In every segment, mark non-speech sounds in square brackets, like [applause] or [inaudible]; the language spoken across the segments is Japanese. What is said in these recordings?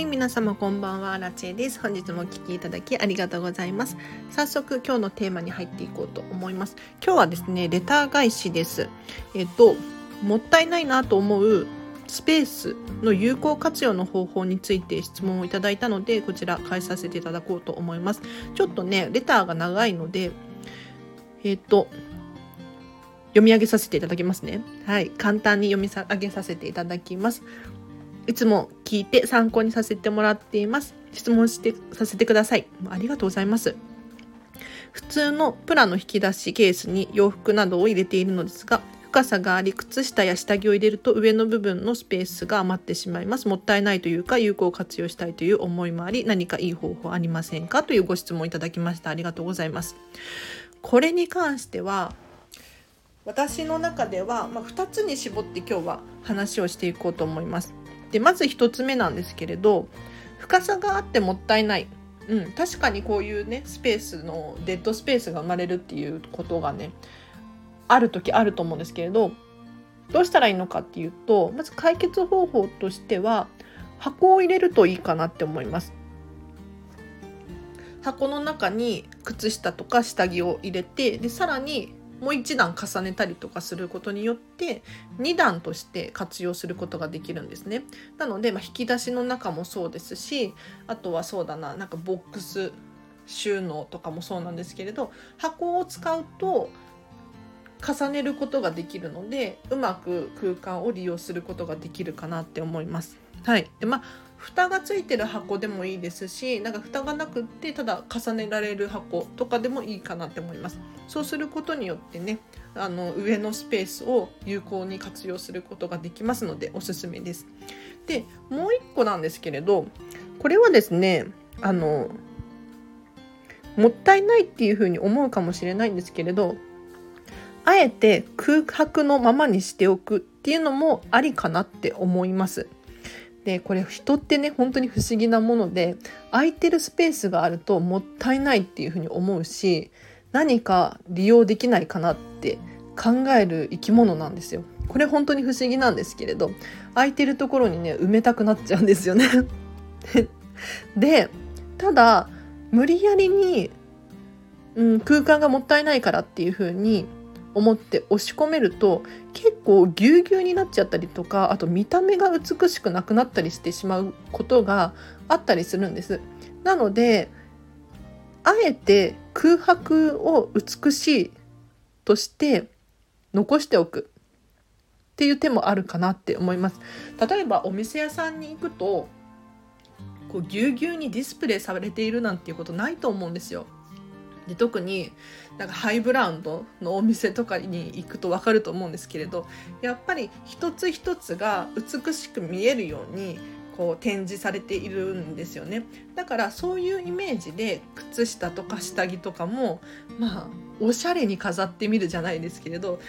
はい、皆様こんばんは、ラチェです。本日もお聴きいただきありがとうございます。早速今日のテーマに入っていこうと思います。今日はですね、レター返しです。えっと、もったいないなと思うスペースの有効活用の方法について質問をいただいたので、こちら返させていただこうと思います。ちょっとね、レターが長いので、えっと、読み上げさせていただきますね。はい。簡単に読み上げさせていただきます。いつも聞いて参考にさせてもらっています。質問してさせてください。ありがとうございます。普通のプラの引き出しケースに洋服などを入れているのですが、深さがあり、靴下や下着を入れると上の部分のスペースが余ってしまいます。もったいないというか、有効活用したいという思いもあり、何かいい方法ありませんか？というご質問いただきました。ありがとうございます。これに関しては、私の中では、まあ、2つに絞って今日は話をしていこうと思います。でまず1つ目なんですけれど深さがあってもったいない、うん、確かにこういうねスペースのデッドスペースが生まれるっていうことがねある時あると思うんですけれどどうしたらいいのかっていうとまず解決方法としては箱を入れるといいかなって思います。箱の中に靴下とか下着を入れてでさらにもう一段重ねたりとかすることによって2段として活用することができるんですね。なので、まあ、引き出しの中もそうですしあとはそうだななんかボックス収納とかもそうなんですけれど箱を使うと重ねることができるのでうまく空間を利用することができるかなって思います。はい、でまあ蓋がついてる箱でもいいですしなんか蓋がなくってただ重ねられる箱とかでもいいかなって思います。そうすることによってねあの上のスペースを有効に活用することができますのでおすすめです。でもう一個なんですけれどこれはですねあのもったいないっていうふうに思うかもしれないんですけれどあえて空白のままにしておくっていうのもありかなって思います。でこれ人ってね本当に不思議なもので空いてるスペースがあるともったいないっていうふうに思うし何か利用できないかなって考える生き物なんですよ。これ本当に不思議なんですけれど空いてるところにね埋めたくなっちゃうんですよね。[laughs] でただ無理やりに、うん、空間がもったいないからっていうふうに思って押し込めると結構ぎゅうぎゅうになっちゃったりとかあと見た目が美しくなくなったりしてしまうことがあったりするんです。なのであえて空白を美しいとして残しておくっていう手もあるかなって思います。例えばお店屋さんに行くとこうぎゅうぎゅうにディスプレイされているなんていうことないと思うんですよ。で特になんかハイブランドのお店とかに行くと分かると思うんですけれどやっぱり一つ一つが美しく見えるようにこう展示されているんですよねだからそういうイメージで靴下とか下着とかもまあおしゃれに飾ってみるじゃないですけれど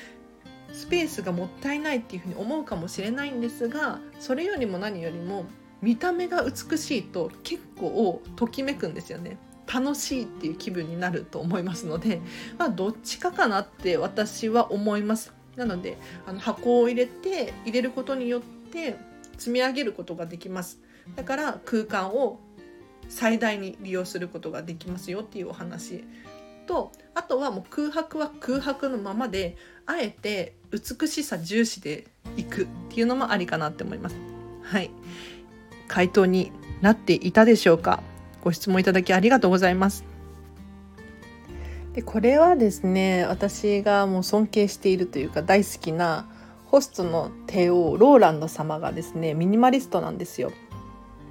スペースがもったいないっていうふうに思うかもしれないんですがそれよりも何よりも見た目が美しいと結構ときめくんですよね。楽しいっていう気分になると思いますので、[laughs] まあ、どっちかかなって私は思います。なのであの箱を入れて入れることによって積み上げることができます。だから空間を最大に利用することができますよっていうお話とあとはもう空白は空白のままであえて美しさ重視でいくっていうのもありかなって思います。はい回答になっていたでしょうか？ご質問いただきありがとうございます。でこれはですね私がもう尊敬しているというか大好きなホストの帝王ローランド様がですねミニマリストなんですよ。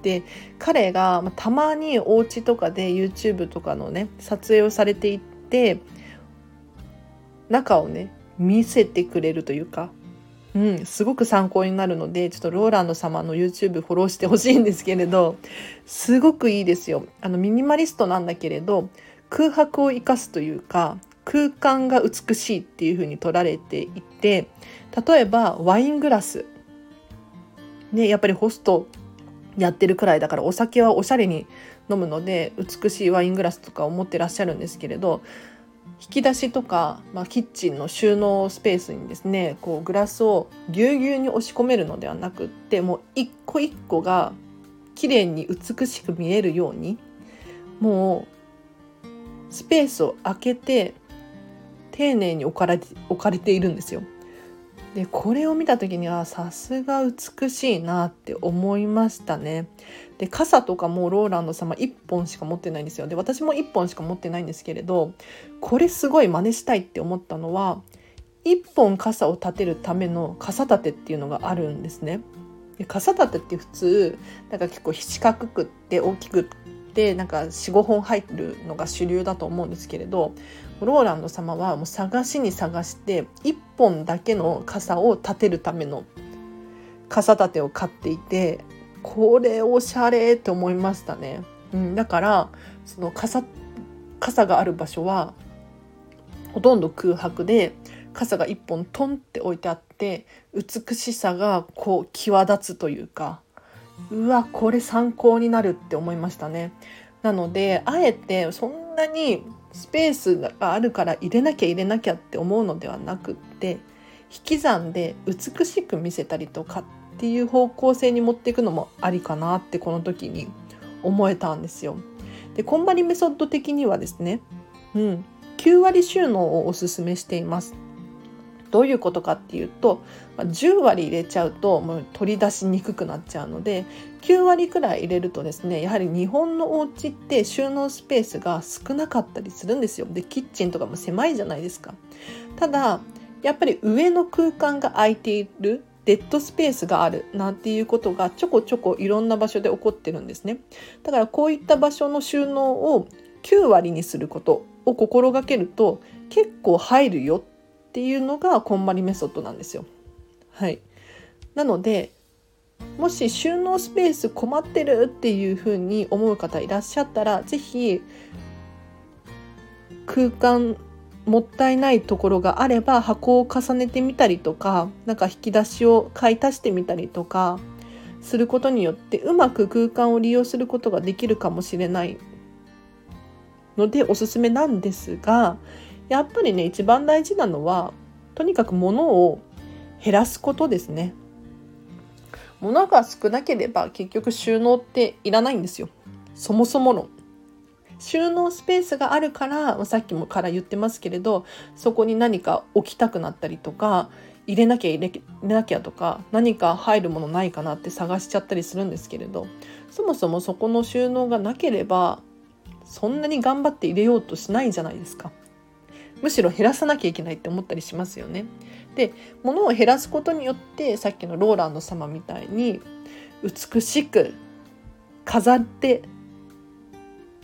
で彼が、たまにお家とかで YouTube とかのね撮影をされていって中をね見せてくれるというかうん、すごく参考になるのでちょっとローランド様の YouTube フォローしてほしいんですけれどすごくいいですよ。あのミニマリストなんだけれど空白を生かすというか空間が美しいっていう風に取られていて例えばワイングラス。ねやっぱりホストやってるくらいだからお酒はおしゃれに飲むので美しいワイングラスとかを持ってらっしゃるんですけれど引き出しとか、まあ、キッチンの収納スペースにですねこうグラスをぎゅうぎゅうに押し込めるのではなくってもう一個一個が綺麗に美しく見えるようにもうスペースを空けて丁寧に置かれて置かれているんですよ。でこれを見た時にはさすが美しいなって思いましたね。で傘とかもローランド様1本しか持ってないんですよ。で私も1本しか持ってないんですけれどこれすごい真似したいって思ったのは1本傘を立てるための傘立てっていうのがあるんですね。で傘立てって普通なんか結構四角くって大きくってなんか45本入るのが主流だと思うんですけれどローランド様はもう探しに探して1本だけの傘を立てるための傘立てを買っていてこれおしゃれって思いましたね。うん、だからその傘傘がある場所はほとんど空白で傘が1本トンって置いてあって美しさがこう際立つというかうわこれ参考になるって思いましたね。なのであえてそんなにスペースがあるから入れなきゃ入れなきゃって思うのではなくって引き算で美しく見せたりとかっていう方向性に持っていくのもありかなってこの時に思えたんですよ。でこんまりメソッド的にはですね、うん、9割収納をおすすめしています。どういうことかっていうと10割入れちゃうともう取り出しにくくなっちゃうので9割くらい入れるとですねやはり日本のお家って収納スペースが少なかったりするんですよでキッチンとかも狭いじゃないですかただやっぱり上の空間が空いているデッドスペースがあるなんていうことがちょこちょこいろんな場所で起こってるんですねだからこういった場所の収納を9割にすることを心がけると結構入るよっていうのがこんまりメソッドなんですよ。はい、なのでもし収納スペース困ってるっていうふうに思う方いらっしゃったら是非空間もったいないところがあれば箱を重ねてみたりとかなんか引き出しを買い足してみたりとかすることによってうまく空間を利用することができるかもしれないのでおすすめなんですがやっぱりね一番大事なのはとにかく物を減らすことですね。物が少なければ結局収納っていらないんですよ。そもそもの。収納スペースがあるからさっきもから言ってますけれどそこに何か置きたくなったりとか入れなきゃ入れなきゃとか何か入るものないかなって探しちゃったりするんですけれどそもそもそこの収納がなければそんなに頑張って入れようとしないじゃないですか。むしろ減らさなきゃいけないって思ったりしますよね。で物を減らすことによってさっきのローランド様みたいに美しく飾って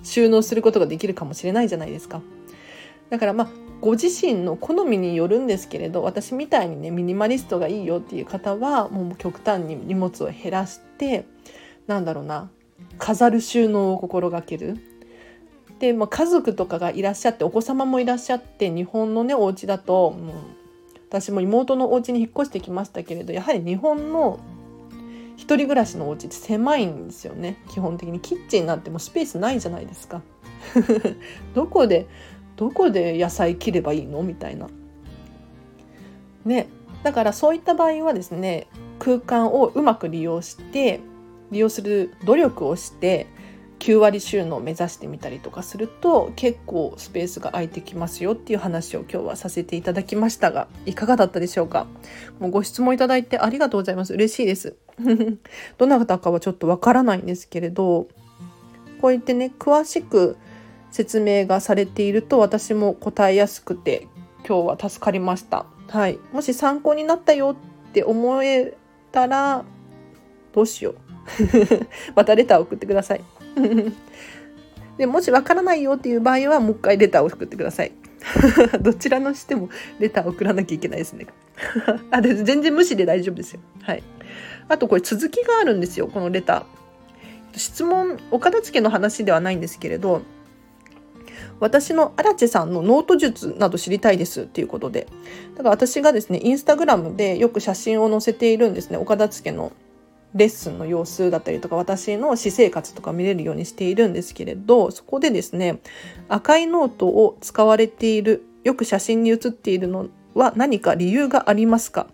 収納することができるかもしれないじゃないですか。だからまあご自身の好みによるんですけれど私みたいにねミニマリストがいいよっていう方はもう極端に荷物を減らしてなんだろうな飾る収納を心がけるで、まあ、家族とかがいらっしゃってお子様もいらっしゃって日本のねお家だと、うん、私も妹のお家に引っ越してきましたけれどやはり日本の一人暮らしのお家って狭いんですよね。基本的に。キッチンなんてもうスペースないじゃないですか。[laughs] どこでどこで野菜切ればいいの？みたいな。ね。だからそういった場合はですね空間をうまく利用して利用する努力をして9割収納を目指してみたりとかすると結構スペースが空いてきますよっていう話を今日はさせていただきましたがいかがだったでしょうか？もうご質問いただいてありがとうございます。嬉しいです。[laughs] どなたかはちょっとわからないんですけれどこう言ってね詳しく説明がされていると私も答えやすくて今日は助かりました。はい。もし参考になったよって思えたらどうしよう。[laughs] またレター送ってください。[laughs] でもしわからないよっていう場合はもう一回レターを送ってください。[laughs] どちらのしてもレターを送らなきゃいけないですね。[laughs] あで全然無視で大丈夫ですよ。はい。あとこれ続きがあるんですよ、このレター。質問、お片付けの話ではないんですけれど、私のアラチェさんのノート術など知りたいですっていうことで。だから私がですね、インスタグラムでよく写真を載せているんですね、お片付けのレッスンの様子だったりとか私の私生活とか見れるようにしているんですけれどそこでですね赤いノートを使われているよく写真に写っているのは何か理由がありますか？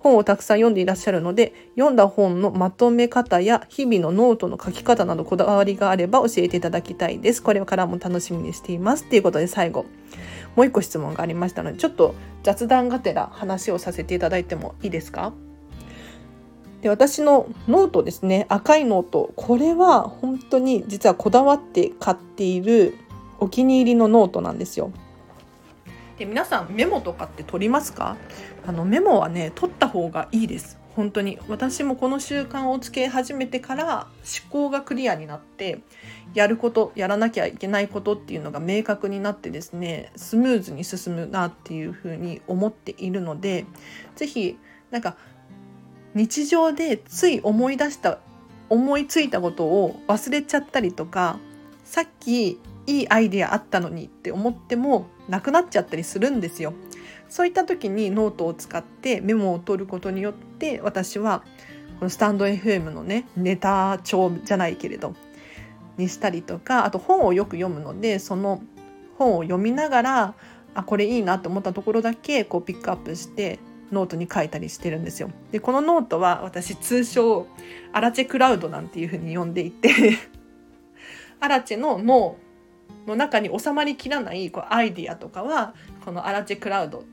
本をたくさん読んでいらっしゃるので読んだ本のまとめ方や日々のノートの書き方などこだわりがあれば教えていただきたいです。これからも楽しみにしています。ということで最後もう一個質問がありましたのでちょっと雑談がてら話をさせていただいてもいいですか？で私のノートですね。赤いノート。これは本当に実はこだわって買っているお気に入りのノートなんですよ。で皆さんメモとかって取りますか？あのメモはね取った方がいいです。本当に。私もこの習慣をつけ始めてから思考がクリアになってやることやらなきゃいけないことっていうのが明確になってですねスムーズに進むなっていうふうに思っているので是非なんか日常でつい思い出した思いついたことを忘れちゃったりとかさっきいいアイデアあったのにって思ってもなくなっちゃったりするんですよ。そういった時にノートを使ってメモを取ることによって私はこのスタンド FM のねネタ帳じゃないけれどにしたりとかあと本をよく読むのでその本を読みながらあこれいいなと思ったところだけこうピックアップしてノートに書いたりしてるんですよ。でこのノートは私通称アラチェクラウドなんていうふうに呼んでいて [laughs] アラチェの脳の中に収まりきらないこうアイディアとかはこのアラチェクラウド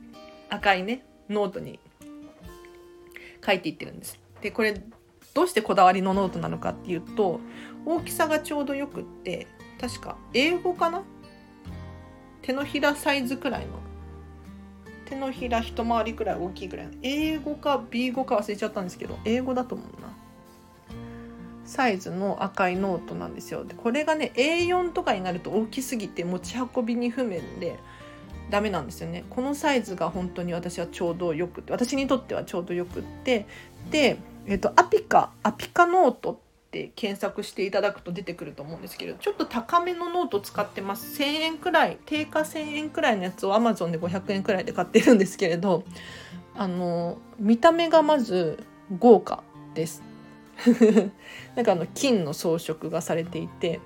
赤いねノートに書いていってるんです。でこれどうしてこだわりのノートなのかっていうと大きさがちょうどよくって確か A5 かな？手のひらサイズくらいの手のひら一回りくらい大きいくらい。の英語か B 語か忘れちゃったんですけど A5 だと思うな。サイズの赤いノートなんですよ。でこれがね A4 とかになると大きすぎて持ち運びに不便でダメなんですよね。このサイズが本当に私はちょうどよくって私にとってはちょうどよくって。で、えっと、アピカアピカノートって検索していただくと出てくると思うんですけどちょっと高めのノート使ってます。1000円くらい定価1000円くらいのやつを Amazon で500円くらいで買ってるんですけれどあの見た目がまず豪華です。[laughs] なんかあの金の装飾がされていて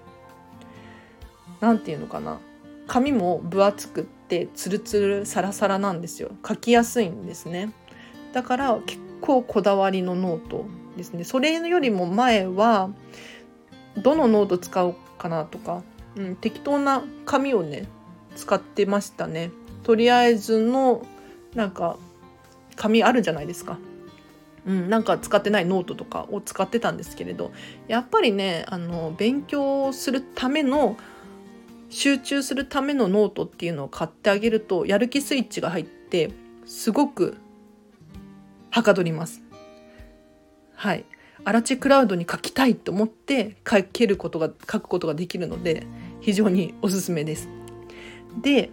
何て言うのかな。紙も分厚くってツルツルサラサラなんですよ。書きやすいんですね。だから結構こだわりのノートですね。それよりも前はどのノート使おうかなとか、うん、適当な紙をね使ってましたね。とりあえずのなんか紙あるじゃないですか。うん、なんか使ってないノートとかを使ってたんですけれどやっぱりねあの勉強するための集中するためのノートっていうのを買ってあげるとやる気スイッチが入ってすごくはかどります。はい。アラチェクラウドに書きたいと思って書けることが書くことができるので非常におすすめです。で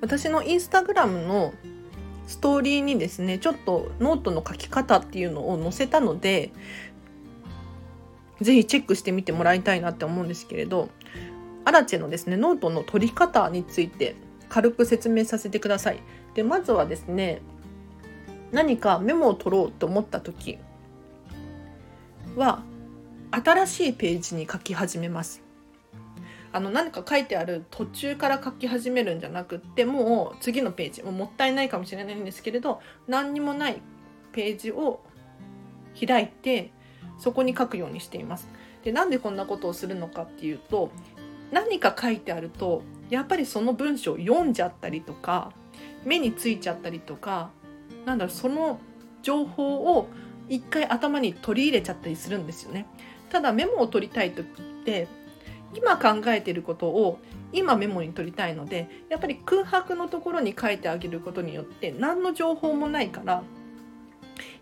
私のインスタグラムのストーリーにですねちょっとノートの書き方っていうのを載せたので是非チェックしてみてもらいたいなって思うんですけれどアラチェのですねノートの取り方について軽く説明させてください。でまずはですね何かメモを取ろうと思った時は新しいページに書き始めます。あの何か書いてある途中から書き始めるんじゃなくってもう次のページももったいないかもしれないんですけれど何にもないページを開いてそこに書くようにしています。でなんでこんなことをするのかっていうと何か書いてあるとやっぱりその文章を読んじゃったりとか目についちゃったりとかなんだろその情報を一回頭に取り入れちゃったりするんですよね。ただメモを取りたい時って今考えていることを今メモに取りたいのでやっぱり空白のところに書いてあげることによって何の情報もないから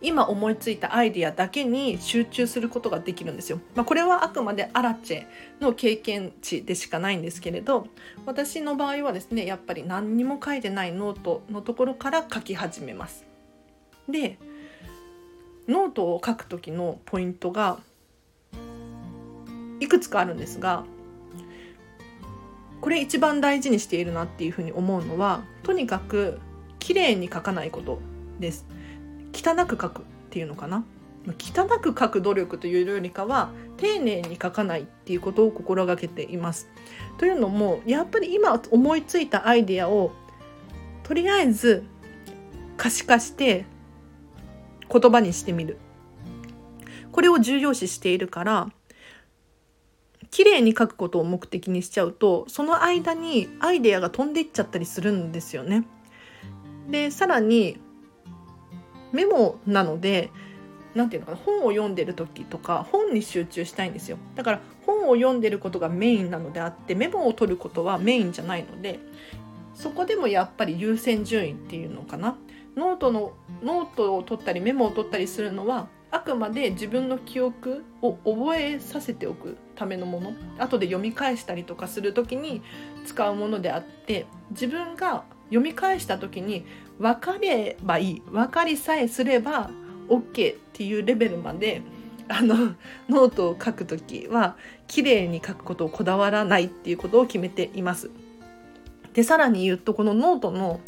今思いついたアイディアだけに集中することができるんですよ。まあ、これはあくまでアラチェの経験値でしかないんですけれど私の場合はですねやっぱり何にも書いてないノートのところから書き始めます。でノートを書く時のポイントがいくつかあるんですがこれ一番大事にしているなっていうふうに思うのはとにかく綺麗に書かないことです。汚く書くっていうのかな。汚く書く努力というよりかは丁寧に書かないっていうことを心がけています。というのもやっぱり今思いついたアイデアをとりあえず可視化して言葉にしてみる。これを重要視しているから綺麗に書くことを目的にしちゃうとその間にアイデアが飛んでいっちゃったりするんですよね。でさらにメモなので何て言うのかな本を読んでる時とか本に集中したいんですよ。だから本を読んでることがメインなのであってメモを取ることはメインじゃないのでそこでもやっぱり優先順位っていうのかな。ノートのノートを取ったりメモを取ったりするのはあくまで自分の記憶を覚えさせておくためのもの後で読み返したりとかする時に使うものであって自分が読み返した時に分かればいい分かりさえすれば OK っていうレベルまであのノートを書く時は綺麗に書くことをこだわらないっていうことを決めています。でさらに言うとこのノートの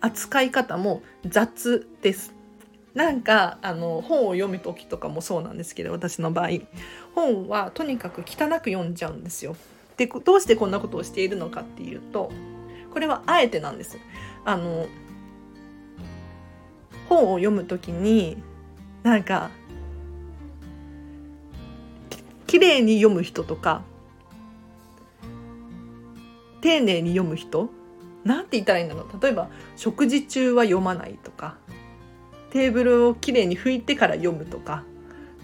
扱い方も雑です。なんかあの本を読む時とかもそうなんですけど私の場合本はとにかく汚く読んじゃうんですよ。でどうしてこんなことをしているのかっていうとこれはあえてなんです。あの本を読む時になんか綺麗に読む人とか丁寧に読む人なんて言ったらいいんだろう。例えば食事中は読まないとかテーブルをきれいに拭いてから読むとか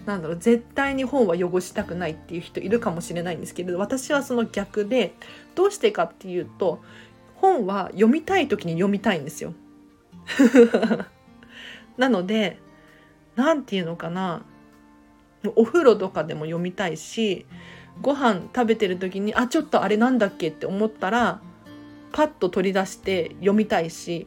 なんだろう。絶対に本は汚したくないっていう人いるかもしれないんですけれど私はその逆でどうしてかっていうと本は読みたい時に読みたいんですよ。[laughs] なので何て言うのかな。お風呂とかでも読みたいしご飯食べてる時にあちょっとあれなんだっけって思ったらパッと取り出して読みたいし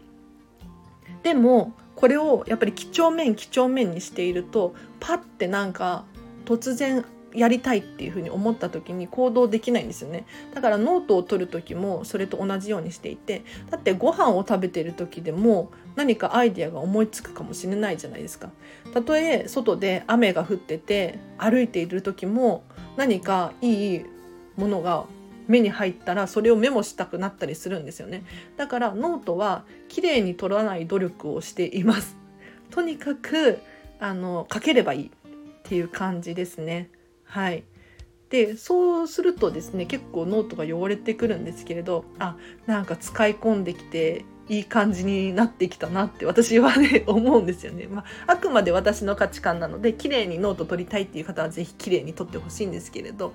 でもこれをやっぱり几帳面几帳面にしているとパッてなんか突然やりたいっていうふうに思った時に行動できないんですよね。だからノートを取る時もそれと同じようにしていてだってご飯を食べてる時でも何かアイデアが思いつくかもしれないじゃないですか。たとえ外で雨が降ってて歩いている時も何かいいものが目に入ったらそれをメモしたくなったりするんですよね。だからノートは綺麗に取らない努力をしています。[laughs] とにかくあの書ければいいっていう感じですね。はい。でそうするとですね結構ノートが汚れてくるんですけれどあなんか使い込んできていい感じになってきたなって私はね [laughs] 思うんですよね。まあ、あくまで私の価値観なので綺麗にノート取りたいっていう方は是非綺麗に取ってほしいんですけれど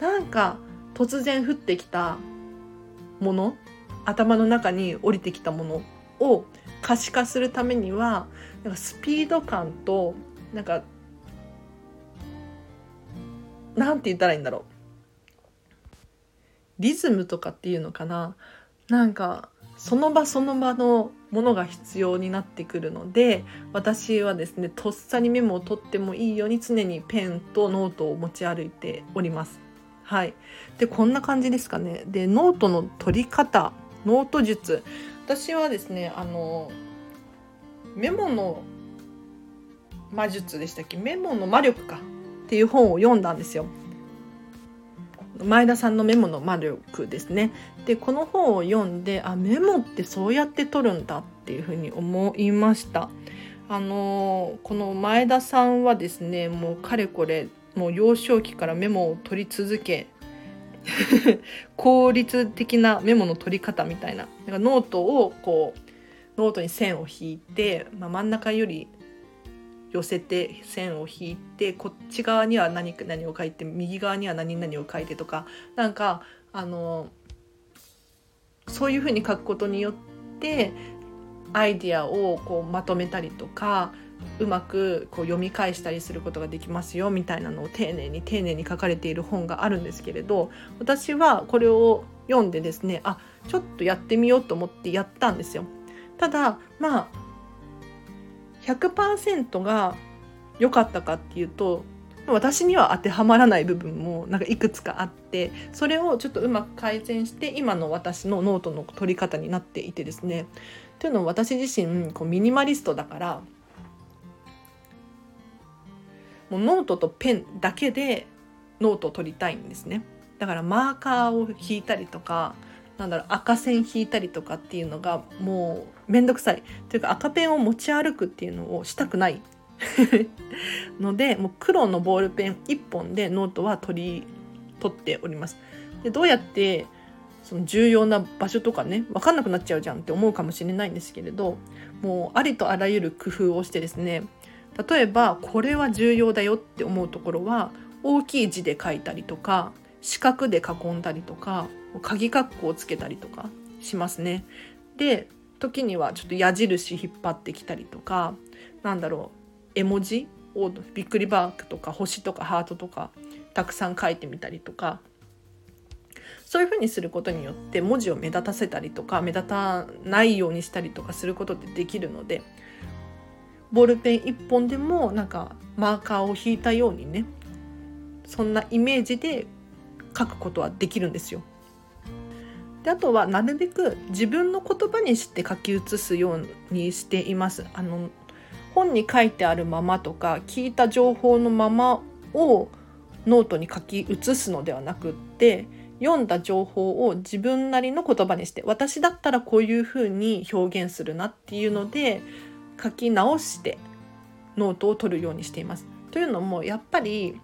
なんか突然降ってきたもの頭の中に降りてきたものを可視化するためにはなんかスピード感となんかなんて言ったらいいんだろうリズムとかっていうのかななんかその場その場のものが必要になってくるので私はですねとっさにメモを取ってもいいように常にペンとノートを持ち歩いております。はい。で、こんな感じですかね。で、ノートの取り方、ノート術。私はですね、あの、メモの魔術でしたっけ？メモの魔力かっていう本を読んだんですよ。前田さんのメモの魔力ですね。で、この本を読んで、あ、メモってそうやって取るんだっていうふうに思いました。あのこの前田さんはですね、もうかれこれもう幼少期からメモを取り続け [laughs] 効率的なメモの取り方みたいな。なんかノートをこうノートに線を引いて、まあ、真ん中より寄せて線を引いてこっち側には何何を書いて右側には何々を書いてとかなんかあのそういうふうに書くことによってアイディアをこうまとめたりとかうまくこう読み返したりすることができますよみたいなのを丁寧に丁寧に書かれている本があるんですけれど私はこれを読んでですねあちょっとやってみようと思ってやったんですよ。ただまあ100%が良かったかっていうと私には当てはまらない部分もなんかいくつかあってそれをちょっとうまく改善して今の私のノートの取り方になっていてですねというのも私自身こうミニマリストだからもうノートとペンだけでノートを取りたいんですね。だからマーカーを引いたりとかなんだろう赤線引いたりとかっていうのがもうめんどくさい。というか赤ペンを持ち歩くっていうのをしたくない。[laughs] のでもう黒のボールペン1本でノートは取り取っております。でどうやってその重要な場所とかね分かんなくなっちゃうじゃんって思うかもしれないんですけれどもうありとあらゆる工夫をしてですね例えばこれは重要だよって思うところは大きい字で書いたりとか四角で囲んだりとか鍵括弧をつけたりとかしますね。で時にはちょっと矢印引っ張ってきたりとかなんだろう絵文字をびっくりバークとか星とかハートとかたくさん書いてみたりとかそういうふうにすることによって文字を目立たせたりとか目立たないようにしたりとかすることってできるのでボールペン1本でもなんかマーカーを引いたようにねそんなイメージで書くことはできるんですよ。であとはなるべく自分の言葉にして書き写すようにしています。あの本に書いてあるままとか聞いた情報のままをノートに書き写すのではなくって読んだ情報を自分なりの言葉にして私だったらこういうふうに表現するなっていうので書き直してノートを取るようにしています。というのもやっぱり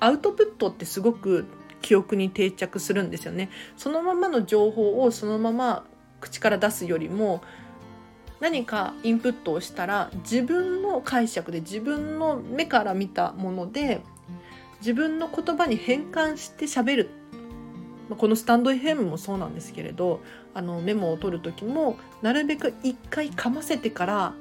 アウトプットってすごく記憶に定着するんですよね。そのままの情報をそのまま口から出すよりも何かインプットをしたら自分の解釈で自分の目から見たもので自分の言葉に変換して喋るこのスタンド FM もそうなんですけれどあのメモを取る時もなるべく一回噛ませてから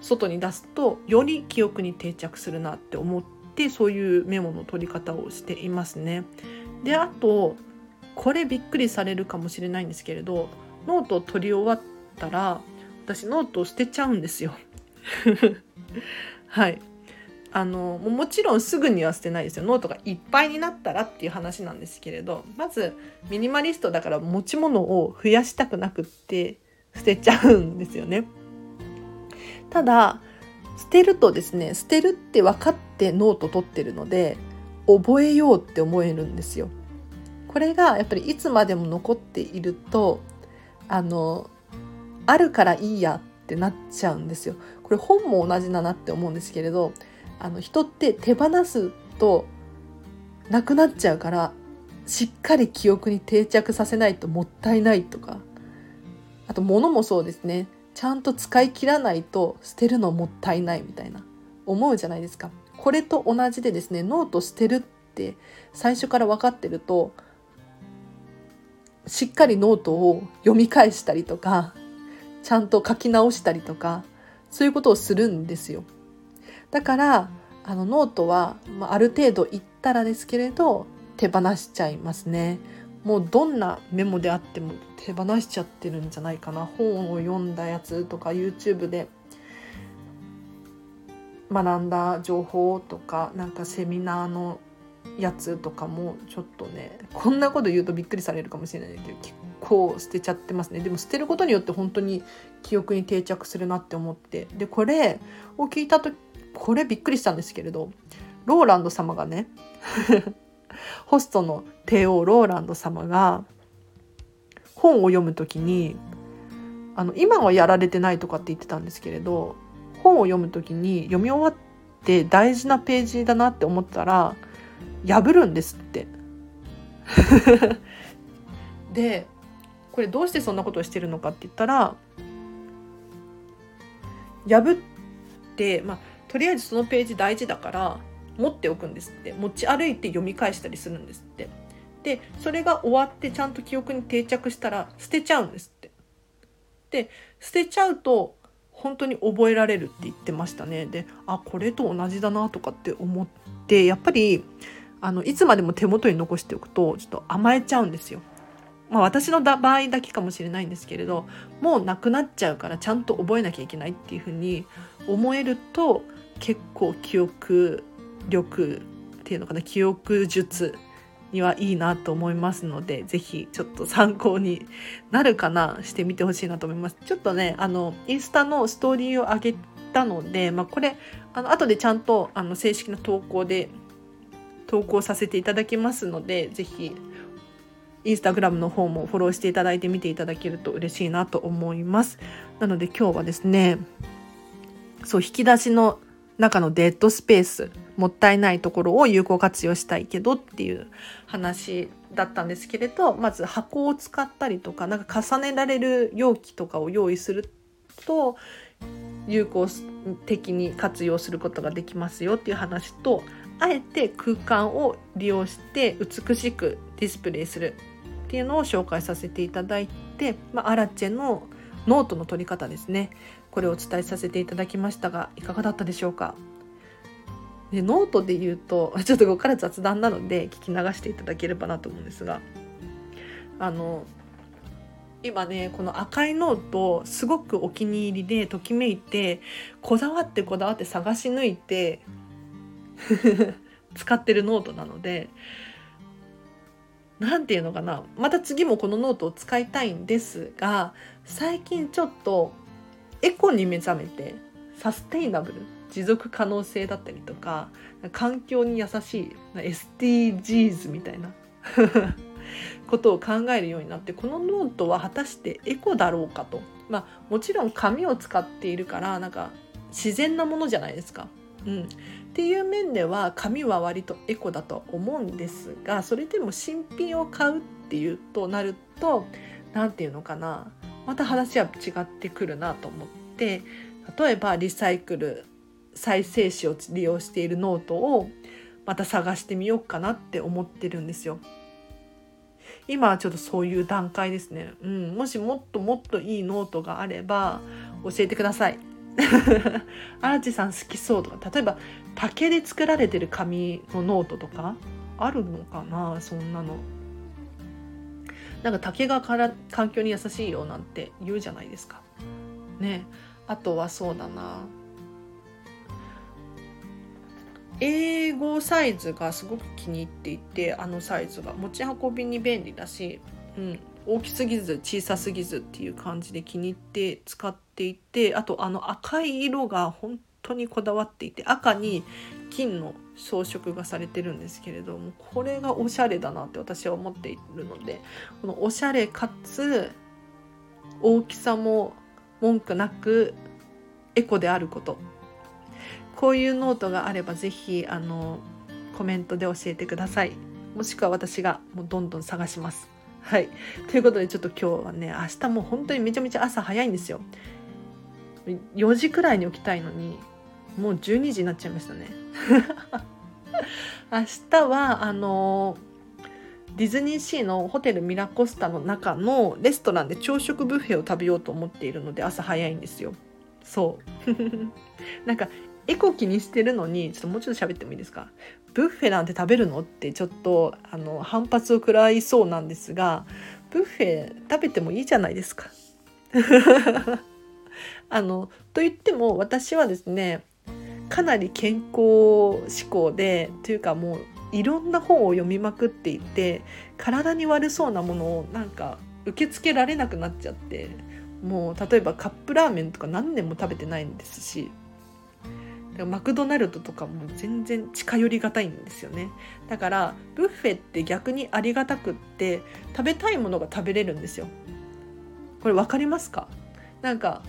外に出すとより記憶に定着するなって思ってそういうメモの取り方をしていますね。であとこれびっくりされるかもしれないんですけれどノートを取り終わったら私ノートを捨てちゃうんですよ。[laughs] はいあのもちろんすぐには捨てないですよノートがいっぱいになったらっていう話なんですけれどまずミニマリストだから持ち物を増やしたくなくって捨てちゃうんですよね。ただ捨てるとですね捨てるって分かってノート取ってるので覚えようって思えるんですよ。これがやっぱりいつまでも残っているとあのあるからいいやってなっちゃうんですよ。これ本も同じだなって思うんですけれどあの人って手放すとなくなっちゃうからしっかり記憶に定着させないともったいないとかあと物もそうですねちゃんと使い切らないと捨てるのもったいないみたいな。思うじゃないですか。これと同じでですねノート捨てるって最初から分かってるとしっかりノートを読み返したりとかちゃんと書き直したりとかそういうことをするんですよ。だからあのノートは、まあ、ある程度いったらですけれど手放しちゃいますね。もうどんなメモであっても手放しちゃってるんじゃないかな。本を読んだやつとか YouTube で学んだ情報とかなんかセミナーのやつとかもちょっとねこんなこと言うとびっくりされるかもしれないけど結構捨てちゃってますね。でも捨てることによって本当に記憶に定着するなって思って。でこれを聞いた時これびっくりしたんですけれどローランド様がねホストの帝王ローランド様が本を読む時にあの今はやられてないとかって言ってたんですけれど本を読む時に読み終わって大事なページだなって思ったら破るんですって。[laughs] でこれどうしてそんなことをしてるのかって言ったら破って、まあ、とりあえずそのページ大事だから持っておくんですって。持ち歩いて読み返したりするんですって。でそれが終わってちゃんと記憶に定着したら捨てちゃうんですって。で捨てちゃうと本当に覚えられるって言ってましたね。であこれと同じだなとかって思ってやっぱりあのいつまでも手元に残しておくとちょっと甘えちゃうんですよ。まあ、私の場合だけかもしれないんですけれどもうなくなっちゃうからちゃんと覚えなきゃいけないっていうふうに思えると結構記憶力っていうのかな記憶術にはいいなと思いますので是非ちょっと参考になるかなしてみてほしいなと思います。ちょっとねあのインスタのストーリーを上げたので、まあ、これあの後でちゃんとあの正式な投稿で投稿させていただきますので是非インスタグラムの方もフォローしていただいて見ていただけると嬉しいなと思います。なので今日はですねそう引き出しの中のデッドスペースもったいないところを有効活用したいけどっていう話だったんですけれどまず箱を使ったりとかなんか重ねられる容器とかを用意すると有効的に活用することができますよっていう話とあえて空間を利用して美しくディスプレイするっていうのを紹介させていただいて、まあ、アラチェのノートの取り方ですね。これをお伝えさせていただきましたがいかがだったでしょうか？でノートで言うと [laughs] ちょっとここから雑談なので聞き流していただければなと思うんですがあの今ねこの赤いノートすごくお気に入りでときめいてこだわってこだわって探し抜いて [laughs] 使ってるノートなので何て言うのかなまた次もこのノートを使いたいんですが最近ちょっとエコに目覚めてサステイナブル持続可能性だったりとか環境に優しい SDGs みたいな [laughs] ことを考えるようになってこのノートは果たしてエコだろうかと。まあもちろん紙を使っているからなんか自然なものじゃないですか。うん、っていう面では紙は割とエコだと思うんですがそれでも新品を買うっていうとなると何て言うのかな。また話は違ってくるなと思って例えばリサイクル再生紙を利用しているノートをまた探してみようかなって思ってるんですよ。今はちょっとそういう段階ですね。うん、もしもっともっといいノートがあれば教えてください。[laughs] 荒地さん好きそうとか例えば竹で作られてる紙のノートとかあるのかな？そんなの。なんか竹がから環境に優しいよなんて言うじゃないですか。ねあとはそうだな英語サイズがすごく気に入っていてあのサイズが持ち運びに便利だし、うん、大きすぎず小さすぎずっていう感じで気に入って使っていてあとあの赤い色が本当にこだわっていて赤に金の装飾がされてるんですけれどもこれがおしゃれだなって私は思っているのでこのおしゃれかつ大きさも文句なくエコであること。こういうノートがあれば是非あのコメントで教えてください。もしくは私がもうどんどん探します。はい。ということでちょっと今日はね明日もう本当にめちゃめちゃ朝早いんですよ。4時くらいに起きたいのにもう12時になっちゃいましたね。[laughs] 明日はあのディズニーシーのホテルミラコスタの中のレストランで朝食ブッフェを食べようと思っているので朝早いんですよ。そう。[laughs] なんかエコ気にしてるのにちょっともうちょっと喋ってもいいですか？ブッフェなんて食べるの？ってちょっとあの反発を食らいそうなんですがブッフェ食べてもいいじゃないですか。[laughs] あのと言っても私はですねかなり健康志向でというかもういろんな本を読みまくっていて体に悪そうなものをなんか受け付けられなくなっちゃってもう例えばカップラーメンとか何年も食べてないんですしマクドナルドとかも全然近寄りがたいんですよね。だからブッフェって逆にありがたくって食べたいものが食べれるんですよ。これ分かりますか？なんか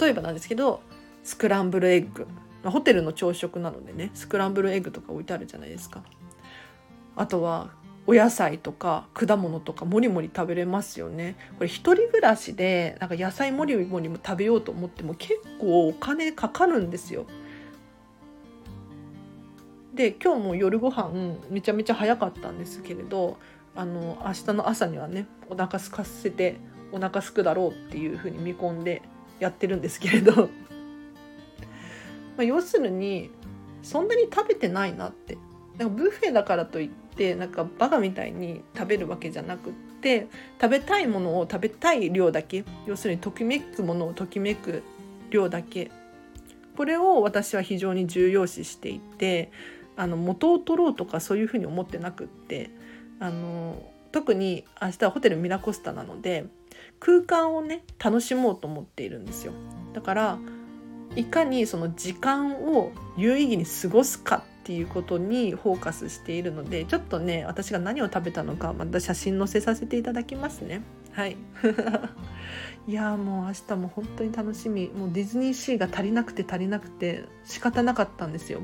例えばなんですけどスクランブルエッグ。ホテルの朝食なのでねスクランブルエッグとか置いてあるじゃないですか。あとはお野菜とか果物とかもりもり食べれますよね。これ一人暮らしでなんか野菜もりもりも食べようと思っても結構お金かかるんですよ。で今日も夜ご飯めちゃめちゃ早かったんですけれどあの明日の朝にはねお腹空かせてお腹すくだろうっていうふうに見込んでやってるんですけれど。まあ要するにそんなに食べてないなって。なんかブッフェだからといってなんかバカみたいに食べるわけじゃなくって食べたいものを食べたい量だけ要するにときめくものをときめく量だけ。これを私は非常に重要視していてあの元を取ろうとかそういうふうに思ってなくってあの特に明日はホテルミラコスタなので空間をね楽しもうと思っているんですよ。だからいかにその時間を有意義に過ごすかっていうことにフォーカスしているのでちょっとね私が何を食べたのかまた写真載せさせていただきますね。はい。[laughs] いやもう明日も本当に楽しみ。もうディズニーシーが足りなくて足りなくて仕方なかったんですよ。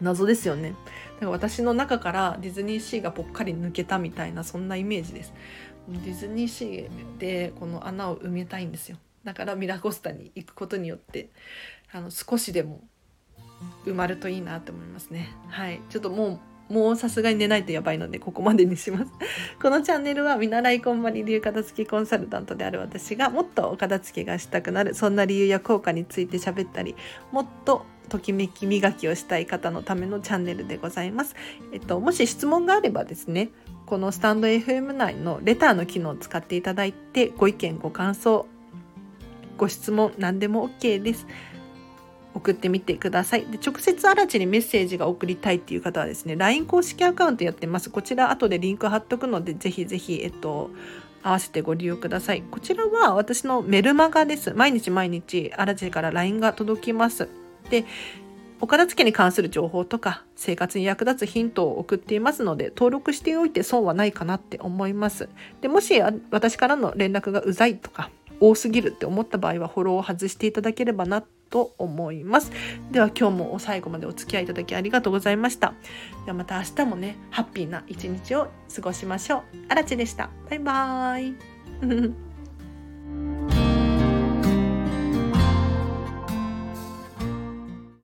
謎ですよね。だから私の中からディズニーシーがぽっかり抜けたみたいなそんなイメージです。ディズニーシーでこの穴を埋めたいんですよ。だからミラコスタに行くことによってあの少しでも埋まるといいなと思いますねはいちょっともうもうさすがに寝ないとやばいのでここまでにします [laughs] このチャンネルは見習いこんまり流片付けコンサルタントである私がもっとお片付けがしたくなるそんな理由や効果について喋ったりもっとときめき磨きをしたい方のためのチャンネルでございます。えっと、もし質問があればですね、このスタンド FM 内のレターの機能を使っていただいて、ご意見、ご感想、ご質問、何でも OK です。送ってみてください。で直接荒地にメッセージが送りたいっていう方はですね、LINE 公式アカウントやってます。こちら後でリンク貼っとくので、ぜひぜひ、えっと、合わせてご利用ください。こちらは私のメルマガです。毎日毎日荒地から LINE が届きます。で、お片付けに関する情報とか生活に役立つヒントを送っていますので登録しておいて損はないかなって思います。でもし私からの連絡がうざいとか多すぎるって思った場合はフォローを外していただければなと思います。では今日も最後までお付き合いいただきありがとうございました。ではまた明日もね、ハッピーな一日を過ごしましょう。あらちでした。バイバーイ。